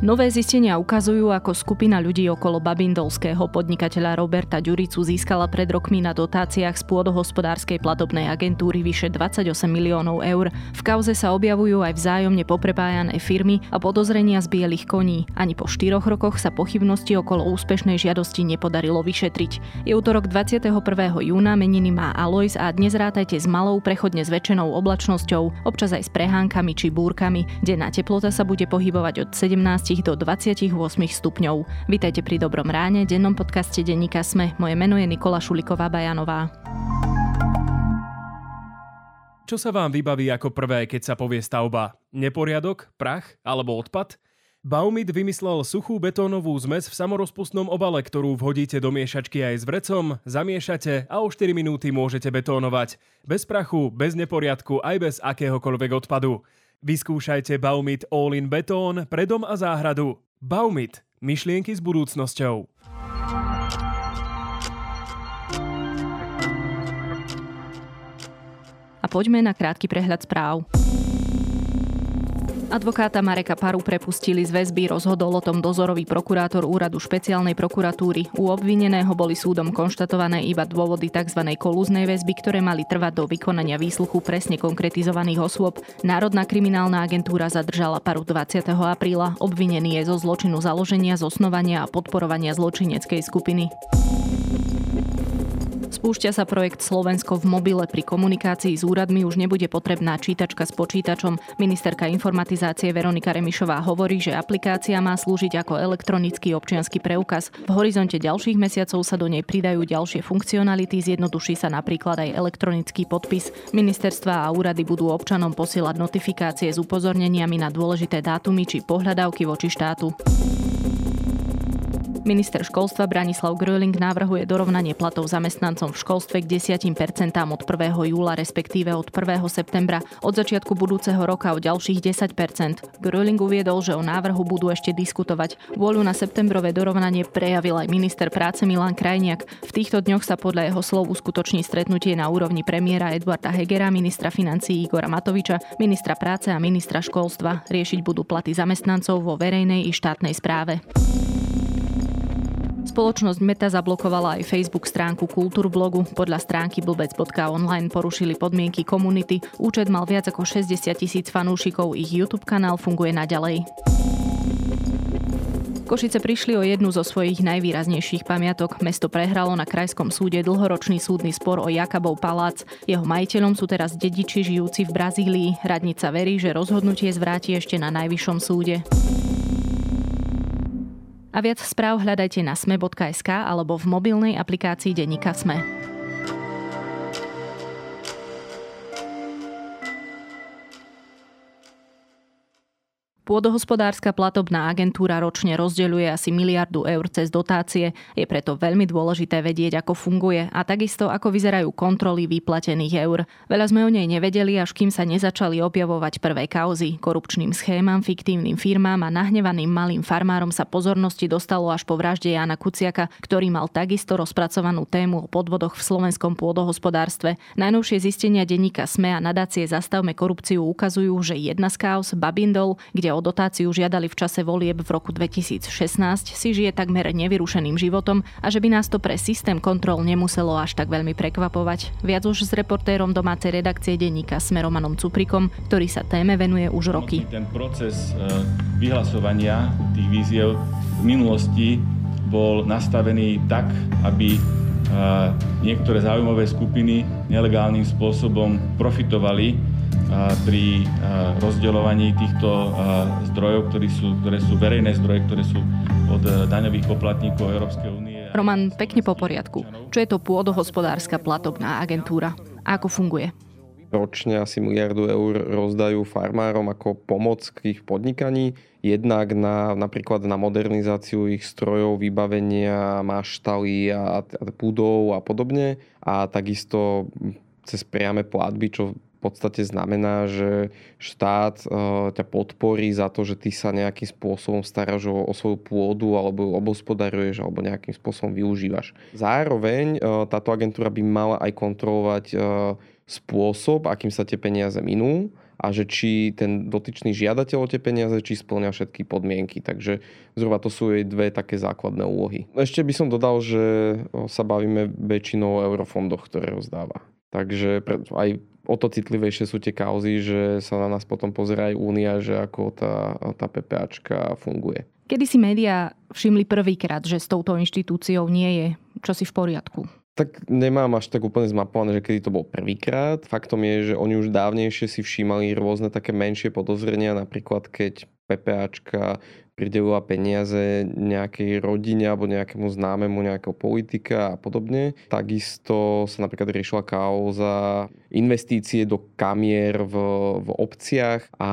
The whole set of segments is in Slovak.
Nové zistenia ukazujú, ako skupina ľudí okolo babindolského podnikateľa Roberta Ďuricu získala pred rokmi na dotáciách z pôdohospodárskej platobnej agentúry vyše 28 miliónov eur. V kauze sa objavujú aj vzájomne poprepájané firmy a podozrenia z bielých koní. Ani po štyroch rokoch sa pochybnosti okolo úspešnej žiadosti nepodarilo vyšetriť. Je útorok 21. júna, meniny má Alois a dnes rátajte s malou prechodne zväčšenou oblačnosťou, občas aj s prehánkami či búrkami. Denná teplota sa bude pohybovať od 17 do 28 stupňov. Vítajte pri Dobrom ráne, dennom podcaste Denníka Sme. Moje meno je Nikola Šuliková-Bajanová. Čo sa vám vybaví ako prvé, keď sa povie stavba? Neporiadok, prach alebo odpad? Baumit vymyslel suchú betónovú zmes v samorozpustnom obale, ktorú vhodíte do miešačky aj s vrecom, zamiešate a o 4 minúty môžete betónovať. Bez prachu, bez neporiadku, aj bez akéhokoľvek odpadu. Vyskúšajte Baumit All-in betón pre dom a záhradu. Baumit. Myšlienky s budúcnosťou. A poďme na krátky prehľad správ. Advokáta Mareka Paru prepustili z väzby, rozhodol o tom dozorový prokurátor úradu špeciálnej prokuratúry. U obvineného boli súdom konštatované iba dôvody tzv. kolúznej väzby, ktoré mali trvať do vykonania výsluchu presne konkretizovaných osôb. Národná kriminálna agentúra zadržala Paru 20. apríla. Obvinený je zo zločinu založenia, zosnovania a podporovania zločineckej skupiny. Spúšťa sa projekt Slovensko v mobile. Pri komunikácii s úradmi už nebude potrebná čítačka s počítačom. Ministerka informatizácie Veronika Remišová hovorí, že aplikácia má slúžiť ako elektronický občiansky preukaz. V horizonte ďalších mesiacov sa do nej pridajú ďalšie funkcionality, zjednoduší sa napríklad aj elektronický podpis. Ministerstva a úrady budú občanom posielať notifikácie s upozorneniami na dôležité dátumy či pohľadávky voči štátu. Minister školstva Branislav Gröling navrhuje dorovnanie platov zamestnancom v školstve k 10% od 1. júla, respektíve od 1. septembra. Od začiatku budúceho roka o ďalších 10%. Gröling uviedol, že o návrhu budú ešte diskutovať. Vôľu na septembrové dorovnanie prejavil aj minister práce Milan Krajniak. V týchto dňoch sa podľa jeho slov uskutoční stretnutie na úrovni premiéra Edvarda Hegera, ministra financií Igora Matoviča, ministra práce a ministra školstva. Riešiť budú platy zamestnancov vo verejnej i štátnej správe. Spoločnosť Meta zablokovala aj Facebook stránku Kultúrblogu. Podľa stránky blbec.online porušili podmienky komunity. Účet mal viac ako 60 tisíc fanúšikov, ich YouTube kanál funguje naďalej. Košice prišli o jednu zo svojich najvýraznejších pamiatok. Mesto prehralo na krajskom súde dlhoročný súdny spor o Jakabov palác. Jeho majiteľom sú teraz dediči žijúci v Brazílii. Radnica verí, že rozhodnutie zvráti ešte na najvyššom súde. A viac správ hľadajte na sme.sk alebo v mobilnej aplikácii Denika Sme. Pôdohospodárska platobná agentúra ročne rozdeľuje asi miliardu eur cez dotácie. Je preto veľmi dôležité vedieť, ako funguje a takisto, ako vyzerajú kontroly vyplatených eur. Veľa sme o nej nevedeli, až kým sa nezačali objavovať prvé kauzy. Korupčným schémam, fiktívnym firmám a nahnevaným malým farmárom sa pozornosti dostalo až po vražde Jana Kuciaka, ktorý mal takisto rozpracovanú tému o podvodoch v slovenskom pôdohospodárstve. Najnovšie zistenia denníka SME a nadácie Zastavme korupciu ukazujú, že jedna z kauz, Babindol, kde o dotáciu žiadali v čase volieb v roku 2016, si žije takmer nevyrušeným životom a že by nás to pre systém kontrol nemuselo až tak veľmi prekvapovať. Viac už s reportérom domácej redakcie denníka Smeromanom Cuprikom, ktorý sa téme venuje už roky. Ten proces e, vyhlasovania tých víziev v minulosti bol nastavený tak, aby e, niektoré záujmové skupiny nelegálnym spôsobom profitovali pri rozdeľovaní týchto zdrojov, ktoré sú, ktoré sú verejné zdroje, ktoré sú od e, daňových poplatníkov Európskej únie. Roman, pekne po poriadku. Čo je to pôdohospodárska platobná agentúra? A ako funguje? Ročne asi miliardu eur rozdajú farmárom ako pomoc k ich podnikaní. Jednak na, napríklad na modernizáciu ich strojov, vybavenia, maštaly a, a budov a podobne. A takisto cez priame platby, čo podstate znamená, že štát uh, ťa podporí za to, že ty sa nejakým spôsobom staráš o, o svoju pôdu alebo obospodaruješ alebo nejakým spôsobom využívaš. Zároveň uh, táto agentúra by mala aj kontrolovať uh, spôsob, akým sa tie peniaze minú a že či ten dotyčný žiadateľ o tie peniaze, či splňa všetky podmienky. Takže zhruba to sú jej dve také základné úlohy. Ešte by som dodal, že sa bavíme väčšinou o eurofondoch, ktoré rozdáva. Takže aj o to citlivejšie sú tie kauzy, že sa na nás potom pozerá aj únia, že ako tá, tá PPAčka funguje. Kedy si médiá všimli prvýkrát, že s touto inštitúciou nie je čosi v poriadku? Tak nemám až tak úplne zmapované, že kedy to bol prvýkrát. Faktom je, že oni už dávnejšie si všímali rôzne také menšie podozrenia, napríklad keď PPAčka pridelila peniaze nejakej rodine alebo nejakému známemu nejakého politika a podobne. Takisto sa napríklad riešila kauza investície do kamier v, v obciach a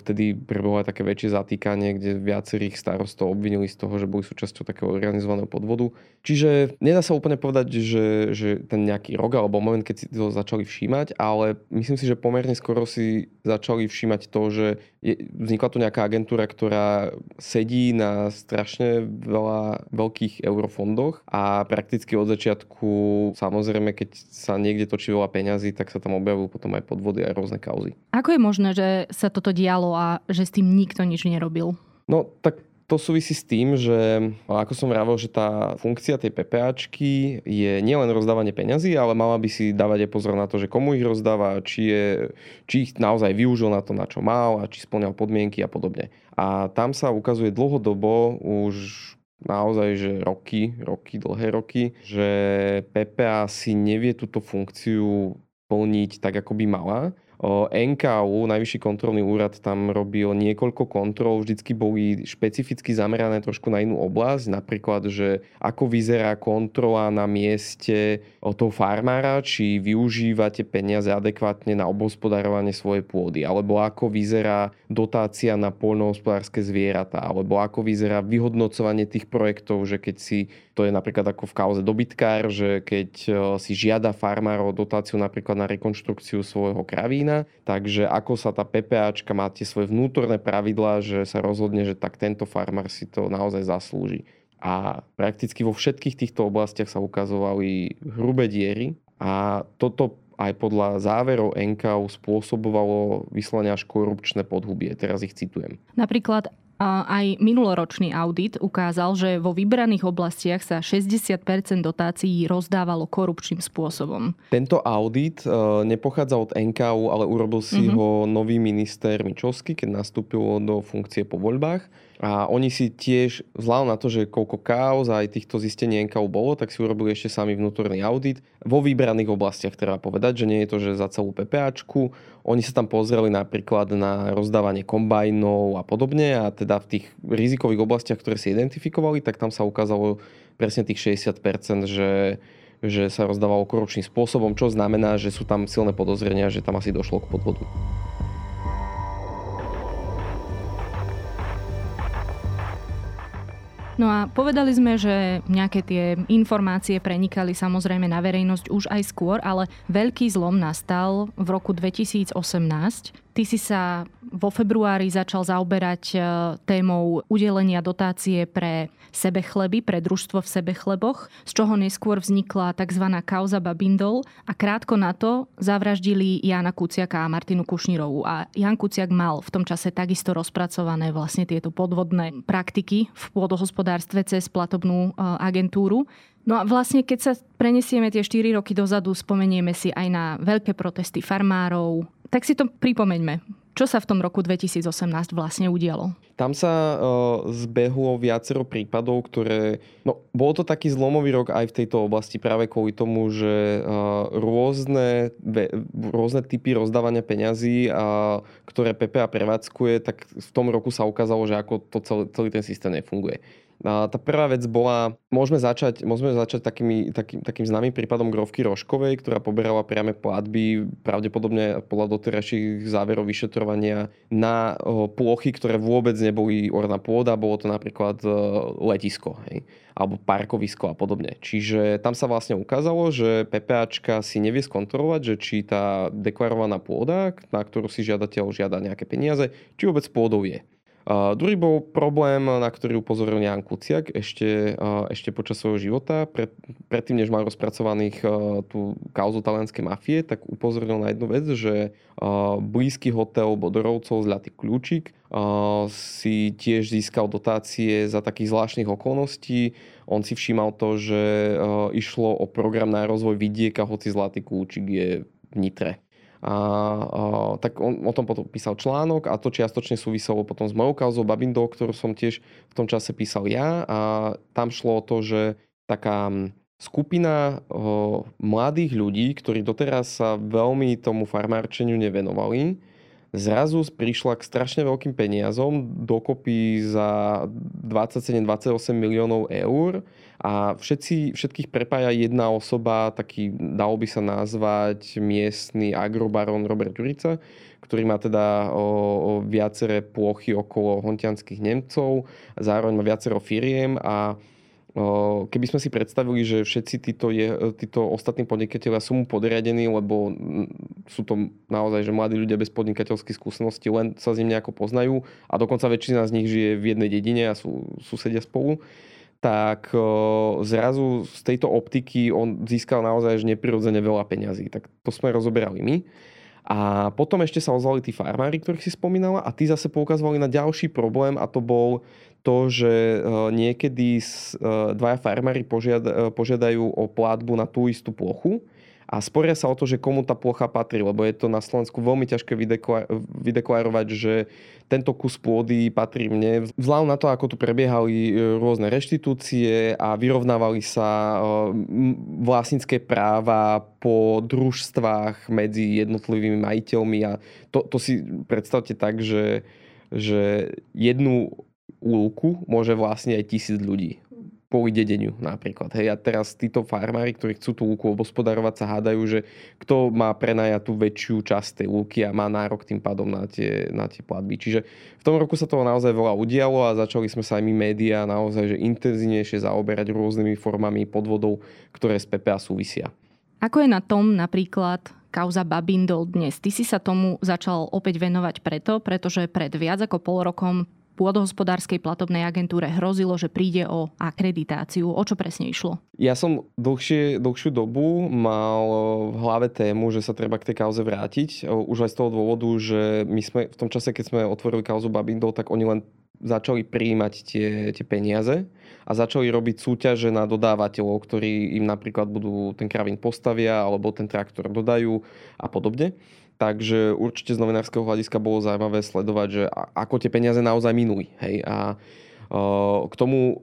vtedy prebolo aj také väčšie zatýkanie, kde viacerých starostov obvinili z toho, že boli súčasťou takého organizovaného podvodu. Čiže nedá sa úplne povedať, že, že ten nejaký rok alebo moment, keď si to začali všímať, ale myslím si, že pomerne skoro si začali všímať to, že je, vznikla tu nejaká agentúra, ktorá sedí na strašne veľa veľkých eurofondoch a prakticky od začiatku, samozrejme, keď sa niekde točí veľa peňazí, tak sa tam objavujú potom aj podvody a rôzne kauzy. Ako je možné, že sa toto dialo a že s tým nikto nič nerobil? No, tak to súvisí s tým, že ako som vravel, že tá funkcia tej PPAčky je nielen rozdávanie peňazí, ale mala by si dávať aj pozor na to, že komu ich rozdáva, či, je, či ich naozaj využil na to, na čo mal a či splňal podmienky a podobne. A tam sa ukazuje dlhodobo už naozaj, že roky, roky, dlhé roky, že PPA si nevie túto funkciu plniť tak, ako by mala NKU, Najvyšší kontrolný úrad, tam robil niekoľko kontrol, vždycky boli špecificky zamerané trošku na inú oblasť, napríklad, že ako vyzerá kontrola na mieste toho farmára, či využívate peniaze adekvátne na obospodarovanie svojej pôdy, alebo ako vyzerá dotácia na poľnohospodárske zvieratá, alebo ako vyzerá vyhodnocovanie tých projektov, že keď si, to je napríklad ako v kauze dobytkár, že keď si žiada farmár o dotáciu napríklad na rekonštrukciu svojho kravína, takže ako sa tá PPAčka má tie svoje vnútorné pravidlá, že sa rozhodne, že tak tento farmár si to naozaj zaslúži. A prakticky vo všetkých týchto oblastiach sa ukazovali hrubé diery a toto aj podľa záverov NKU spôsobovalo vyslania až korupčné podhubie. Teraz ich citujem. Napríklad aj minuloročný audit ukázal, že vo vybraných oblastiach sa 60% dotácií rozdávalo korupčným spôsobom. Tento audit e, nepochádza od NKU, ale urobil si mm-hmm. ho nový minister Mičovský, keď nastúpil do funkcie po voľbách. A oni si tiež, vzhľadom na to, že koľko káuz aj týchto zistení NKU bolo, tak si urobili ešte sami vnútorný audit vo vybraných oblastiach, treba povedať, že nie je to, že za celú PPAčku. Oni sa tam pozreli napríklad na rozdávanie kombajnov a podobne a teda v tých rizikových oblastiach, ktoré si identifikovali, tak tam sa ukázalo presne tých 60%, že že sa rozdávalo korupčným spôsobom, čo znamená, že sú tam silné podozrenia, že tam asi došlo k podvodu. No a povedali sme, že nejaké tie informácie prenikali samozrejme na verejnosť už aj skôr, ale veľký zlom nastal v roku 2018. Ty si sa vo februári začal zaoberať e, témou udelenia dotácie pre sebechleby, pre družstvo v sebechleboch, z čoho neskôr vznikla tzv. kauza Babindol a krátko na to zavraždili Jana Kuciaka a Martinu Kušnírovú. A Jan Kuciak mal v tom čase takisto rozpracované vlastne tieto podvodné praktiky v pôdohospodárstve cez platobnú e, agentúru. No a vlastne, keď sa prenesieme tie 4 roky dozadu, spomenieme si aj na veľké protesty farmárov, tak si to pripomeňme. Čo sa v tom roku 2018 vlastne udialo? Tam sa uh, zbehlo viacero prípadov, ktoré... No, bol to taký zlomový rok aj v tejto oblasti práve kvôli tomu, že uh, rôzne, ve, rôzne typy rozdávania peňazí, uh, ktoré PPA prevádzkuje, tak v tom roku sa ukázalo, že ako to celý, celý ten systém nefunguje. Tá prvá vec bola, môžeme začať, môžeme začať takými, takým, takým známym prípadom Grovky Roškovej, ktorá poberala priame platby, pravdepodobne podľa doterajších záverov vyšetrovania na plochy, ktoré vôbec neboli orná pôda, bolo to napríklad letisko. Hej alebo parkovisko a podobne. Čiže tam sa vlastne ukázalo, že PPAčka si nevie skontrolovať, že či tá deklarovaná pôda, na ktorú si žiadateľ žiada nejaké peniaze, či vôbec pôdou je. Uh, druhý bol problém, na ktorý upozoril Jan Kuciak ešte, ešte počas svojho života. Pred, predtým, než mal rozpracovaných tú kauzu talianskej mafie, tak upozornil na jednu vec, že blízky hotel Bodorovcov Zlatý kľúčik si tiež získal dotácie za takých zvláštnych okolností. On si všímal to, že išlo o program na rozvoj vidieka, hoci Zlatý kľúčik je v Nitre. A, a, tak on o tom potom písal článok a to čiastočne súviselo potom s mojou kauzou Babindo, ktorú som tiež v tom čase písal ja. A tam šlo o to, že taká skupina o, mladých ľudí, ktorí doteraz sa veľmi tomu farmárčeniu nevenovali, zrazu prišla k strašne veľkým peniazom, dokopy za 27-28 miliónov eur a všetci, všetkých prepája jedna osoba, taký dalo by sa nazvať miestny agrobaron Robert Jurica, ktorý má teda o, o viaceré plochy okolo hontianských Nemcov, zároveň má viacero firiem a keby sme si predstavili, že všetci títo, je, títo ostatní podnikatelia sú mu podriadení, lebo sú to naozaj že mladí ľudia bez podnikateľských skúseností, len sa s ním nejako poznajú a dokonca väčšina z nich žije v jednej dedine a sú susedia spolu, tak zrazu z tejto optiky on získal naozaj neprirodzene veľa peňazí. Tak to sme rozoberali my. A potom ešte sa ozvali tí farmári, ktorých si spomínala a tí zase poukazovali na ďalší problém a to bol to, že niekedy dvaja farmári požiadajú o platbu na tú istú plochu a sporia sa o to, že komu tá plocha patrí, lebo je to na Slovensku veľmi ťažké vydeklarovať, že tento kus pôdy patrí mne. Vzhľadom na to, ako tu prebiehali e, rôzne reštitúcie a vyrovnávali sa e, vlastnícke práva po družstvách medzi jednotlivými majiteľmi a to, to si predstavte tak, že, že jednu úlku môže vlastne aj tisíc ľudí kvôli dedeniu napríklad. Hej, a teraz títo farmári, ktorí chcú tú lúku obospodarovať, sa hádajú, že kto má prenajať tú väčšiu časť tej lúky a má nárok tým pádom na tie, na tie platby. Čiže v tom roku sa toho naozaj veľa udialo a začali sme sa aj my médiá naozaj že intenzívnejšie zaoberať rôznymi formami podvodov, ktoré z PPA súvisia. Ako je na tom napríklad kauza Babindol dnes? Ty si sa tomu začal opäť venovať preto, pretože pred viac ako pol rokom pôdohospodárskej platobnej agentúre hrozilo, že príde o akreditáciu. O čo presne išlo? Ja som dlhšie, dlhšiu dobu mal v hlave tému, že sa treba k tej kauze vrátiť. Už aj z toho dôvodu, že my sme v tom čase, keď sme otvorili kauzu Babindol, tak oni len začali príjmať tie, tie peniaze a začali robiť súťaže na dodávateľov, ktorí im napríklad budú ten kravín postavia alebo ten traktor dodajú a podobne. Takže určite z novinárskeho hľadiska bolo zaujímavé sledovať, že ako tie peniaze naozaj minuli. Hej? A k tomu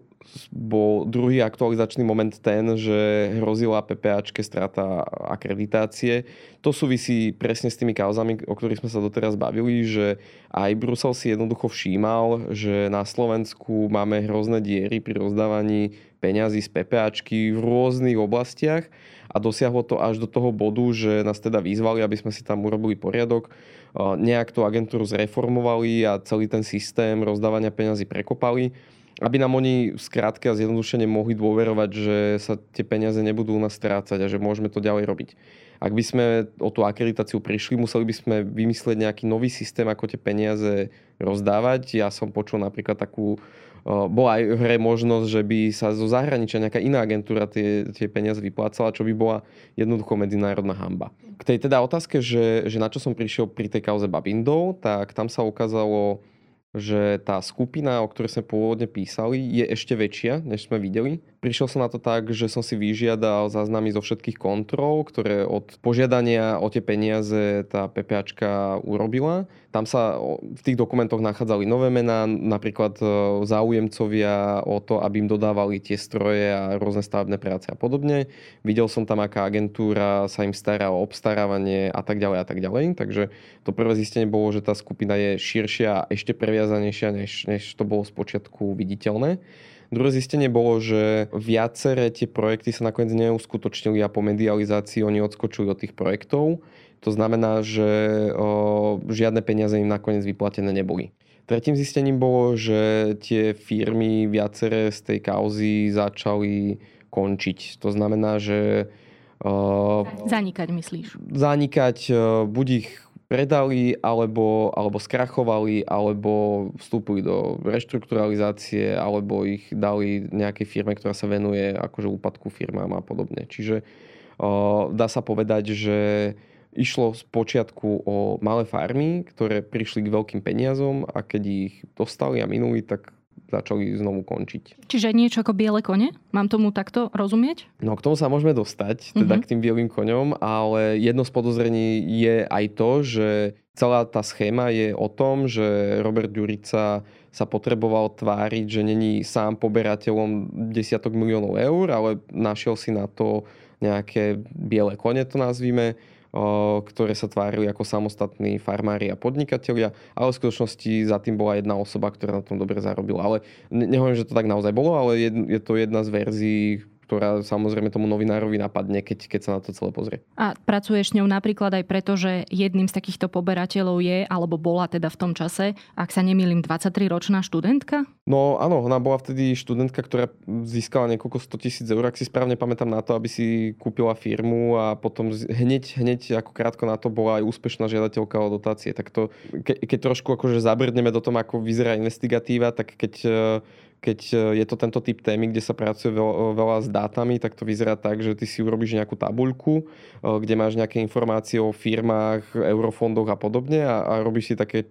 bol druhý aktualizačný moment ten, že hrozila PPAčke strata akreditácie. To súvisí presne s tými kauzami, o ktorých sme sa doteraz bavili, že aj Brusel si jednoducho všímal, že na Slovensku máme hrozné diery pri rozdávaní peňazí z PPAčky v rôznych oblastiach a dosiahlo to až do toho bodu, že nás teda vyzvali, aby sme si tam urobili poriadok, nejak tú agentúru zreformovali a celý ten systém rozdávania peňazí prekopali, aby nám oni skrátke a zjednodušene mohli dôverovať, že sa tie peniaze nebudú u nás strácať a že môžeme to ďalej robiť. Ak by sme o tú akreditáciu prišli, museli by sme vymyslieť nejaký nový systém, ako tie peniaze rozdávať. Ja som počul napríklad takú bola aj v hre možnosť, že by sa zo zahraničia nejaká iná agentúra tie, tie peniaze vyplácala, čo by bola jednoducho medzinárodná hamba. K tej teda otázke, že, že na čo som prišiel pri tej kauze Babindov, tak tam sa ukázalo že tá skupina, o ktorej sme pôvodne písali, je ešte väčšia, než sme videli. Prišiel som na to tak, že som si vyžiadal záznamy zo všetkých kontrol, ktoré od požiadania o tie peniaze tá PPAčka urobila. Tam sa v tých dokumentoch nachádzali nové mená, napríklad e, záujemcovia o to, aby im dodávali tie stroje a rôzne stavebné práce a podobne. Videl som tam, aká agentúra sa im stará o obstarávanie a tak ďalej a tak ďalej. Takže to prvé zistenie bolo, že tá skupina je širšia a ešte previazanejšia, než, než to bolo spočiatku viditeľné. Druhé zistenie bolo, že viaceré tie projekty sa nakoniec neuskutočnili a po medializácii oni odskočili od tých projektov. To znamená, že o, žiadne peniaze im nakoniec vyplatené neboli. Tretím zistením bolo, že tie firmy viaceré z tej kauzy začali končiť. To znamená, že... O, zanikať myslíš? Zanikať, buď ich predali, alebo, alebo skrachovali, alebo vstúpili do reštrukturalizácie, alebo ich dali nejakej firme, ktorá sa venuje akože úpadku firmám a podobne. Čiže o, dá sa povedať, že išlo z počiatku o malé farmy, ktoré prišli k veľkým peniazom a keď ich dostali a minuli, tak začali znovu končiť. Čiže niečo ako biele kone? Mám tomu takto rozumieť? No k tomu sa môžeme dostať, teda uh-huh. k tým bielým koňom, ale jedno z podozrení je aj to, že celá tá schéma je o tom, že Robert Ďurica sa potreboval tváriť, že není sám poberateľom desiatok miliónov eur, ale našiel si na to nejaké biele kone, to nazvime, ktoré sa tvárili ako samostatní farmári a podnikatelia, ale v skutočnosti za tým bola jedna osoba, ktorá na tom dobre zarobila. Ale nehovorím, že to tak naozaj bolo, ale je, je to jedna z verzií, ktorá samozrejme tomu novinárovi napadne, keď, keď sa na to celé pozrie. A pracuješ s ňou napríklad aj preto, že jedným z takýchto poberateľov je, alebo bola teda v tom čase, ak sa nemýlim, 23-ročná študentka? No áno, ona bola vtedy študentka, ktorá získala niekoľko 100 tisíc eur, ak si správne pamätám na to, aby si kúpila firmu a potom hneď, hneď ako krátko na to bola aj úspešná žiadateľka o dotácie. Tak to, ke, keď trošku akože zabrdneme do tom, ako vyzerá investigatíva, tak keď keď e, je to tento typ témy, kde sa pracuje veľa, veľa s dátami, tak to vyzerá tak, že ty si urobíš nejakú tabuľku, e, kde máš nejaké informácie o firmách, eurofondoch a podobne a, a robíš si také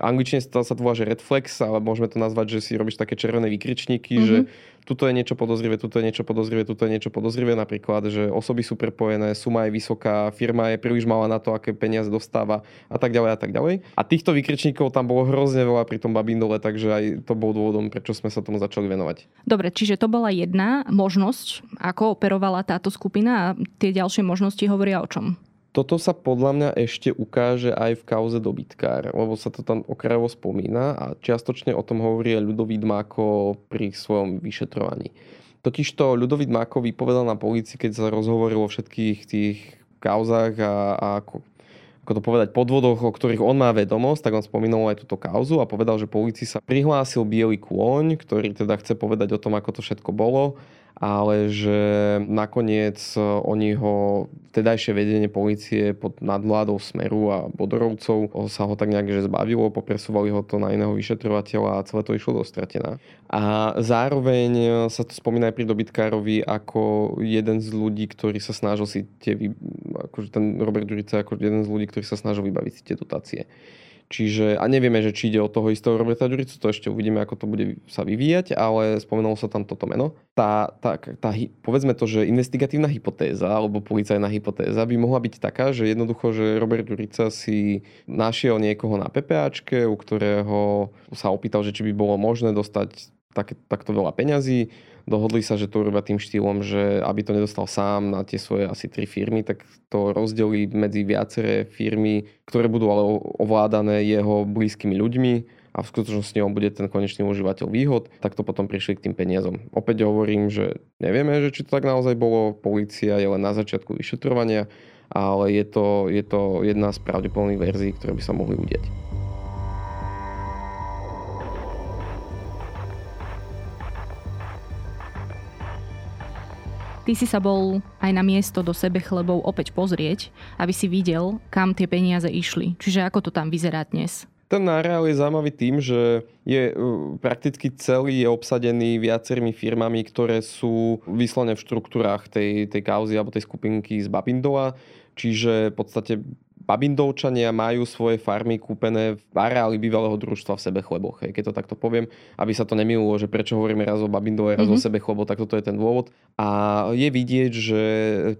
anglične sa to volá, že red flex, ale môžeme to nazvať, že si robíš také červené vykričníky, mm-hmm. že tuto je niečo podozrivé, tuto je niečo podozrivé, tuto je niečo podozrivé, napríklad, že osoby sú prepojené, suma je vysoká, firma je príliš malá na to, aké peniaze dostáva a tak ďalej a tak ďalej. A týchto vykričníkov tam bolo hrozne veľa pri tom Babindole, takže aj to bol dôvodom, prečo sme sa tomu začali venovať. Dobre, čiže to bola jedna možnosť, ako operovala táto skupina a tie ďalšie možnosti hovoria o čom? Toto sa podľa mňa ešte ukáže aj v kauze dobytkár, lebo sa to tam okrajovo spomína a čiastočne o tom hovorí Ľudovít Máko pri svojom vyšetrovaní. Totižto Ľudovít Máko vypovedal na polícii, keď sa rozhovorilo o všetkých tých kauzách a, a ako, ako to povedať, podvodoch, o ktorých on má vedomosť, tak on spomínal aj túto kauzu a povedal, že policii sa prihlásil biely kôň, ktorý teda chce povedať o tom, ako to všetko bolo ale že nakoniec e, oni ho, vtedajšie vedenie policie pod nadvládou Smeru a Bodorovcov sa ho tak nejak že zbavilo, popresúvali ho to na iného vyšetrovateľa a celé to išlo do stratená. A zároveň e, sa to spomína aj pri dobytkárovi ako jeden z ľudí, ktorý sa snažil si tie, akože ten Robert Ďurica ako jeden z ľudí, ktorý sa snažil vybaviť si tie dotácie. Čiže, a nevieme, že či ide o toho istého Roberta Ďuricu, to ešte uvidíme, ako to bude sa vyvíjať, ale spomenulo sa tam toto meno. Tá, tá, tá, povedzme to, že investigatívna hypotéza alebo policajná hypotéza by mohla byť taká, že jednoducho, že Robert Ďurica si našiel niekoho na PPAčke, u ktorého sa opýtal, že či by bolo možné dostať tak, takto veľa peňazí dohodli sa, že to urobia tým štýlom, že aby to nedostal sám na tie svoje asi tri firmy, tak to rozdelí medzi viaceré firmy, ktoré budú ale ovládané jeho blízkymi ľuďmi a v skutočnosti on bude ten konečný užívateľ výhod, tak to potom prišli k tým peniazom. Opäť hovorím, že nevieme, že či to tak naozaj bolo, policia je len na začiatku vyšetrovania, ale je to, je to jedna z pravdepodobných verzií, ktoré by sa mohli udiať. Ty si sa bol aj na miesto do sebe chlebov opäť pozrieť, aby si videl, kam tie peniaze išli. Čiže ako to tam vyzerá dnes? Ten areál je zaujímavý tým, že je uh, prakticky celý je obsadený viacerými firmami, ktoré sú vyslovene v štruktúrách tej, tej kauzy alebo tej skupinky z Babindova. Čiže v podstate Babindovčania majú svoje farmy kúpené v areáli bývalého družstva v Sebechleboch. Hej, keď to takto poviem, aby sa to nemýlilo, že prečo hovoríme raz o Babindove, raz mm-hmm. o mhm. Sebechlebo, tak toto je ten dôvod. A je vidieť, že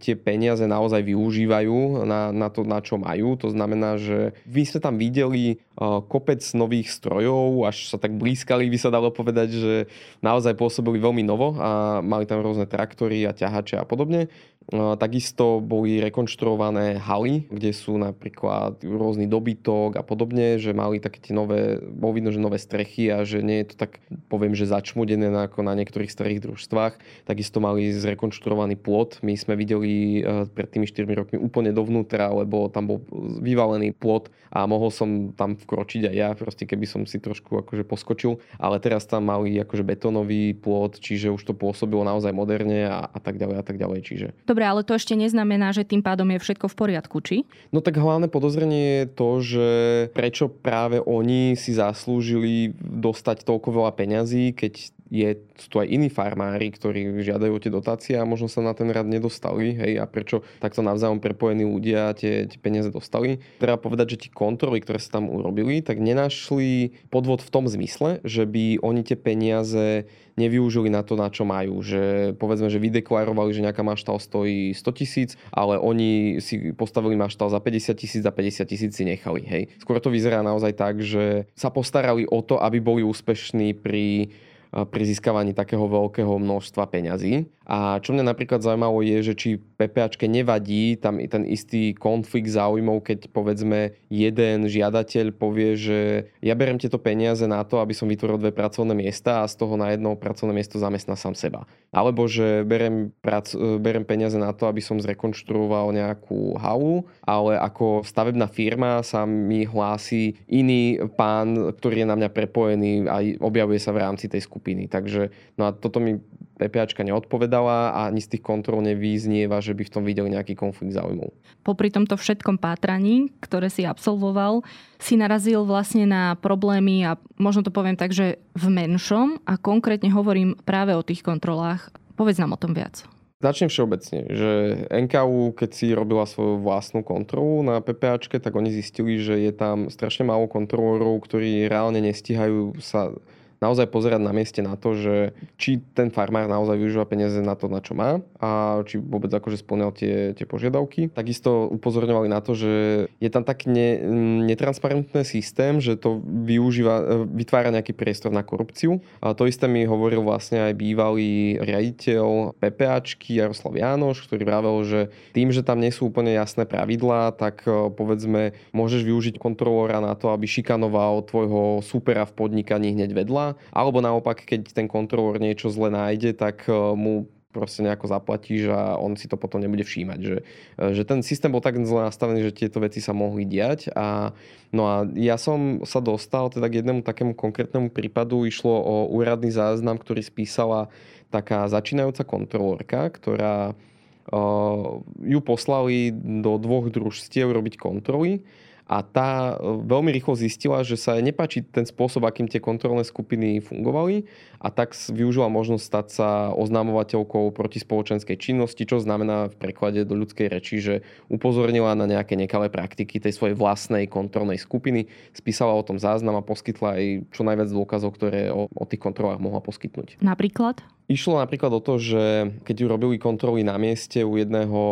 tie peniaze naozaj využívajú na, na to, na čo majú. To znamená, že vy sme tam videli kopec nových strojov, až sa tak blízkali, by sa dalo povedať, že naozaj pôsobili veľmi novo a mali tam rôzne traktory a ťahače a podobne. Takisto boli rekonštruované haly, kde sú napríklad rôzny dobytok a podobne, že mali také tie nové, bol vidno, že nové strechy a že nie je to tak, poviem, že začmudené ako na niektorých starých družstvách. Takisto mali zrekonštruovaný plot. My sme videli e, pred tými 4 rokmi úplne dovnútra, lebo tam bol vyvalený plot a mohol som tam vkročiť aj ja, proste keby som si trošku akože poskočil. Ale teraz tam mali akože betónový plot, čiže už to pôsobilo naozaj moderne a, a tak ďalej a tak ďalej. Čiže Dobre, ale to ešte neznamená, že tým pádom je všetko v poriadku, či? No tak hlavné podozrenie je to, že prečo práve oni si zaslúžili dostať toľko veľa peňazí, keď je, sú tu aj iní farmári, ktorí žiadajú tie dotácie a možno sa na ten rad nedostali. Hej, a prečo takto navzájom prepojení ľudia tie, tie peniaze dostali. Treba povedať, že tie kontroly, ktoré sa tam urobili, tak nenašli podvod v tom zmysle, že by oni tie peniaze nevyužili na to, na čo majú. Že povedzme, že vydeklarovali, že nejaká maštal stojí 100 tisíc, ale oni si postavili maštal za 50 tisíc, za 50 tisíc si nechali. Hej. Skôr to vyzerá naozaj tak, že sa postarali o to, aby boli úspešní pri pri získavaní takého veľkého množstva peňazí. A čo mňa napríklad zaujímalo je, že či PPAčke nevadí tam ten istý konflikt záujmov, keď povedzme jeden žiadateľ povie, že ja berem tieto peniaze na to, aby som vytvoril dve pracovné miesta a z toho na jedno pracovné miesto zamestná sám seba. Alebo že berem, prac, berem peniaze na to, aby som zrekonštruoval nejakú halu, ale ako stavebná firma sa mi hlási iný pán, ktorý je na mňa prepojený a objavuje sa v rámci tej skupiny. Takže no a toto mi PPAčka neodpovedala a ani z tých kontrol nevyznieva, že by v tom videli nejaký konflikt záujmov. Popri tomto všetkom pátraní, ktoré si absolvoval, si narazil vlastne na problémy a možno to poviem tak, že v menšom a konkrétne hovorím práve o tých kontrolách. Povedz nám o tom viac. Začnem všeobecne, že NKU, keď si robila svoju vlastnú kontrolu na PPAčke, tak oni zistili, že je tam strašne málo kontrolórov, ktorí reálne nestihajú sa naozaj pozerať na mieste na to, že či ten farmár naozaj využíva peniaze na to, na čo má a či vôbec akože splňal tie, tie požiadavky. Takisto upozorňovali na to, že je tam tak ne, netransparentný systém, že to využíva, vytvára nejaký priestor na korupciu. A to isté mi hovoril vlastne aj bývalý riaditeľ PPAčky Jaroslav Jánoš, ktorý vravel, že tým, že tam nie sú úplne jasné pravidlá, tak e, povedzme môžeš využiť kontrolóra na to, aby šikanoval tvojho supera v podnikaní hneď vedľa alebo naopak, keď ten kontrolór niečo zle nájde, tak e, mu proste nejako zaplatíš a on si to potom nebude všímať. Že, e, že ten systém bol tak zle nastavený, že tieto veci sa mohli diať. A, no a ja som sa dostal teda k jednému takému konkrétnemu prípadu. Išlo o úradný záznam, ktorý spísala taká začínajúca kontrolórka, ktorá uh, ju poslali do dvoch družstiev robiť kontroly a tá e, veľmi rýchlo zistila, že sa nepáči ten spôsob, akým tie kontrolné skupiny fungovali a tak využila možnosť stať sa oznamovateľkou proti spoločenskej činnosti, čo znamená v preklade do ľudskej reči, že upozornila na nejaké nekalé praktiky tej svojej vlastnej kontrolnej skupiny, spísala o tom záznam a poskytla aj čo najviac dôkazov, ktoré o, o tých kontrolách mohla poskytnúť. Napríklad? Išlo napríklad o to, že keď ju robili kontroly na mieste u jedného,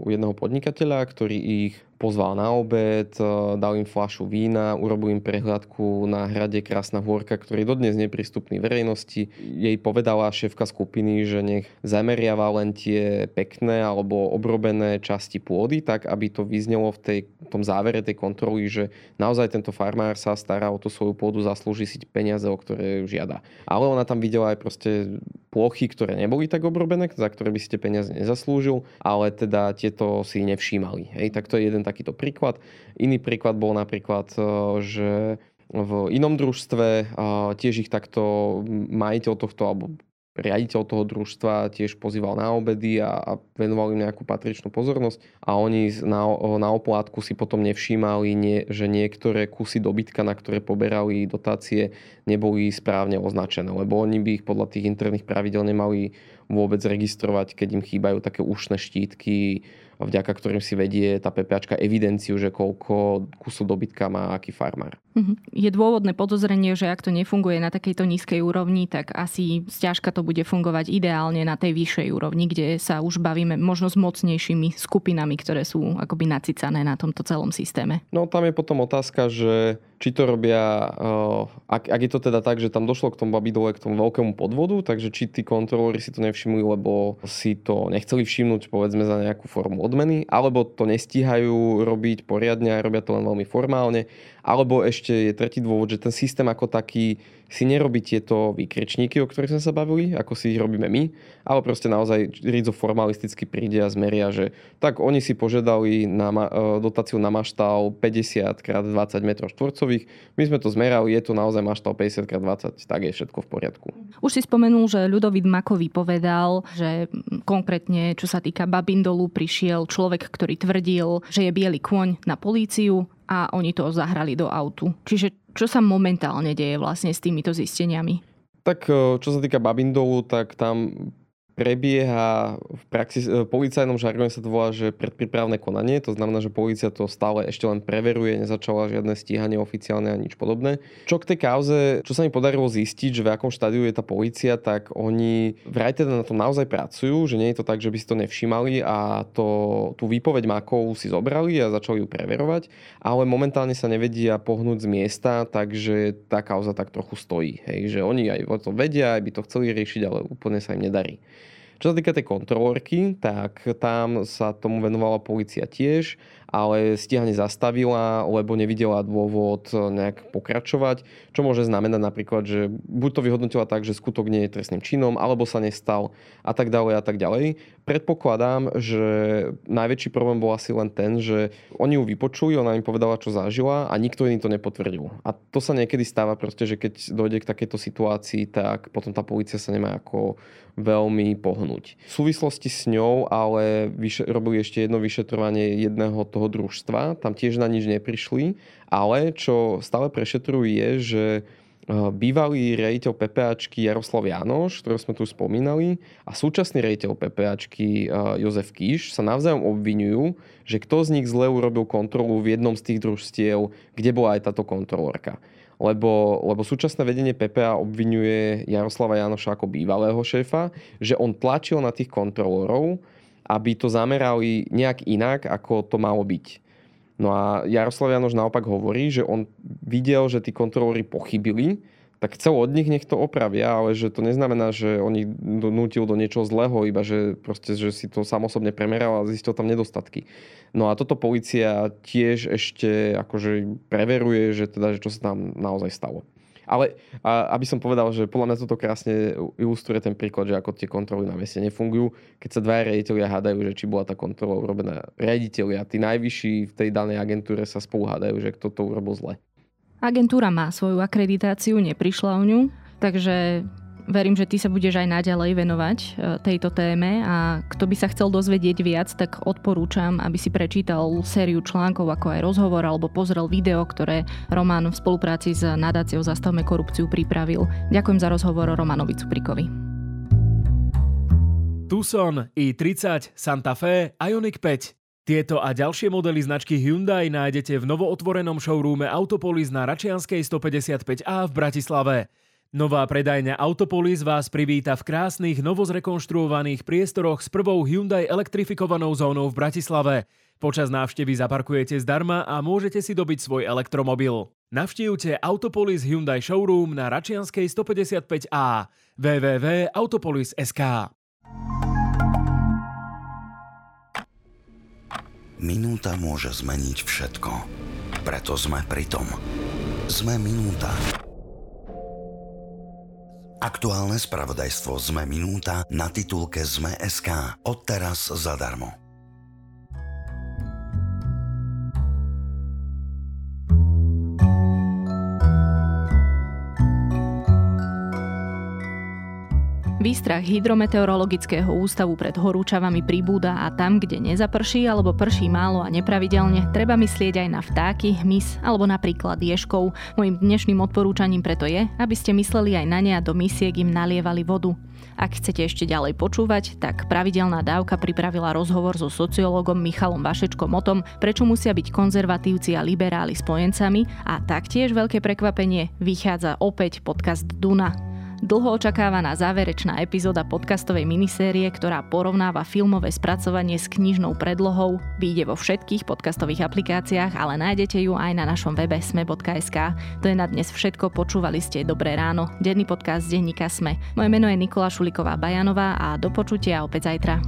u jedného podnikateľa, ktorý ich pozval na obed, e, dal im flašu vína, urobil im prehľadku na hrade Krásna hôrka, ktorý dodnes neprístupný verejnosti. Jej povedala šéfka skupiny, že nech zameriava len tie pekné alebo obrobené časti pôdy, tak aby to vyznelo v, tej, tom závere tej kontroly, že naozaj tento farmár sa stará o tú svoju pôdu, zaslúži si peniaze, o ktoré žiada. Ale ona tam videla aj proste plochy, ktoré neboli tak obrobené, za ktoré by ste peniaze nezaslúžil, ale teda tieto si nevšímali. Hej, tak to je jeden takýto príklad. Iný príklad bol napríklad, e, že v inom družstve tiež ich takto majiteľ tohto alebo riaditeľ toho družstva tiež pozýval na obedy a, a venoval im nejakú patričnú pozornosť a oni na, na oplátku si potom nevšímali, nie, že niektoré kusy dobytka, na ktoré poberali dotácie, neboli správne označené, lebo oni by ich podľa tých interných pravidel nemali vôbec registrovať, keď im chýbajú také ušné štítky, vďaka ktorým si vedie tá PPAčka evidenciu, že koľko kusov dobytka má aký farmár. Mhm. Je dôvodné podozrenie, že ak to nefunguje na takejto nízkej úrovni, tak asi zťažka to bude fungovať ideálne na tej vyššej úrovni, kde sa už bavíme možno s mocnejšími skupinami, ktoré sú akoby nacicané na tomto celom systéme. No tam je potom otázka, že či to robia, eh, ak, ak je to teda tak, že tam došlo k tomu babidole, k tomu veľkému podvodu, takže či tí kontrolóri si to nevšimli, lebo si to nechceli všimnúť povedzme za nejakú formu odmeny, alebo to nestíhajú robiť poriadne a robia to len veľmi formálne, alebo ešte je tretí dôvod, že ten systém ako taký si nerobí tieto výkričníky, o ktorých sme sa bavili, ako si ich robíme my, ale proste naozaj rizo formalisticky príde a zmeria, že tak oni si požiadali na e, dotáciu na maštal 50 x 20 m štvorcových, my sme to zmerali, je to naozaj maštal 50 x 20, tak je všetko v poriadku. Už si spomenul, že Ľudovít Makový povedal, že konkrétne, čo sa týka Babindolu, prišiel človek, ktorý tvrdil, že je biely kôň na políciu a oni to zahrali do autu. Čiže čo sa momentálne deje vlastne s týmito zisteniami? Tak čo sa týka Babindolu, tak tam prebieha v praxi, v policajnom žargone sa to volá, že predpripravné konanie, to znamená, že policia to stále ešte len preveruje, nezačala žiadne stíhanie oficiálne a nič podobné. Čo k tej kauze, čo sa mi podarilo zistiť, že v akom štádiu je tá policia, tak oni vraj teda na to naozaj pracujú, že nie je to tak, že by si to nevšimali a to, tú výpoveď Makov si zobrali a začali ju preverovať, ale momentálne sa nevedia pohnúť z miesta, takže tá kauza tak trochu stojí. Hej, že oni aj to vedia, aj by to chceli riešiť, ale úplne sa im nedarí. Čo sa týka tej kontrolórky, tak tam sa tomu venovala policia tiež ale stíhanie zastavila, lebo nevidela dôvod nejak pokračovať, čo môže znamenať napríklad, že buď to vyhodnotila tak, že skutok nie je trestným činom, alebo sa nestal a tak ďalej a tak ďalej. Predpokladám, že najväčší problém bol asi len ten, že oni ju vypočuli, ona im povedala, čo zažila a nikto iný to nepotvrdil. A to sa niekedy stáva proste, že keď dojde k takejto situácii, tak potom tá policia sa nemá ako veľmi pohnúť. V súvislosti s ňou ale vyše, robili ešte jedno vyšetrovanie jedného toho družstva, tam tiež na nič neprišli, ale čo stále prešetrujú je, že e, bývalý rejiteľ PPAčky Jaroslav Janoš, ktorého sme tu spomínali, a súčasný rejiteľ PPAčky e, Jozef Kíš sa navzájom obvinujú, že kto z nich zle urobil kontrolu v jednom z tých družstiev, kde bola aj táto kontrolórka lebo, lebo súčasné vedenie PPA obvinuje Jaroslava Janoša ako bývalého šéfa, že on tlačil na tých kontrolórov, aby to zamerali nejak inak, ako to malo byť. No a Jaroslav Janoš naopak hovorí, že on videl, že tí kontrolóri pochybili, tak chcel od nich nech to opravia, ale že to neznamená, že on ich donútil do niečoho zlého, iba že, proste, že si to samosobne premeral a zistil tam nedostatky. No a toto policia tiež ešte akože preveruje, že teda, že čo sa tam naozaj stalo. Ale a, aby som povedal, že podľa mňa toto krásne ilustruje ten príklad, že ako tie kontroly na mieste nefungujú. Keď sa dva riaditeľia hádajú, že či bola tá kontrola urobená riaditeľia, tí najvyšší v tej danej agentúre sa spolu hádajú, že kto to urobil zle. Agentúra má svoju akreditáciu, neprišla o ňu, takže verím, že ty sa budeš aj naďalej venovať e, tejto téme a kto by sa chcel dozvedieť viac, tak odporúčam, aby si prečítal sériu článkov ako aj rozhovor alebo pozrel video, ktoré Roman v spolupráci s nadáciou Zastavme korupciu pripravil. Ďakujem za rozhovor Romanovi Cuprikovi. Tucson, i30, Santa Fe, Ioniq 5. Tieto a ďalšie modely značky Hyundai nájdete v novootvorenom showroome Autopolis na Račianskej 155A v Bratislave. Nová predajňa Autopolis vás privíta v krásnych, novozrekonštruovaných priestoroch s prvou Hyundai elektrifikovanou zónou v Bratislave. Počas návštevy zaparkujete zdarma a môžete si dobiť svoj elektromobil. Navštívte Autopolis Hyundai Showroom na Račianskej 155A www.autopolis.sk Minúta môže zmeniť všetko. Preto sme pri tom. Sme minúta. Aktuálne spravodajstvo Sme minúta na titulke Sme.sk. Odteraz zadarmo. Výstrach Hydrometeorologického ústavu pred horúčavami pribúda a tam, kde nezaprší alebo prší málo a nepravidelne, treba myslieť aj na vtáky, hmyz alebo napríklad ješkov. Mojím dnešným odporúčaním preto je, aby ste mysleli aj na ne a do misiek im nalievali vodu. Ak chcete ešte ďalej počúvať, tak pravidelná dávka pripravila rozhovor so sociológom Michalom Vašečkom o tom, prečo musia byť konzervatívci a liberáli spojencami a taktiež veľké prekvapenie vychádza opäť podcast Duna. Dlho očakávaná záverečná epizóda podcastovej minisérie, ktorá porovnáva filmové spracovanie s knižnou predlohou, vyjde vo všetkých podcastových aplikáciách, ale nájdete ju aj na našom webe sme.sk. To je na dnes všetko, počúvali ste Dobré ráno, denný podcast denníka Sme. Moje meno je Nikola Šuliková Bajanová a do počutia opäť zajtra.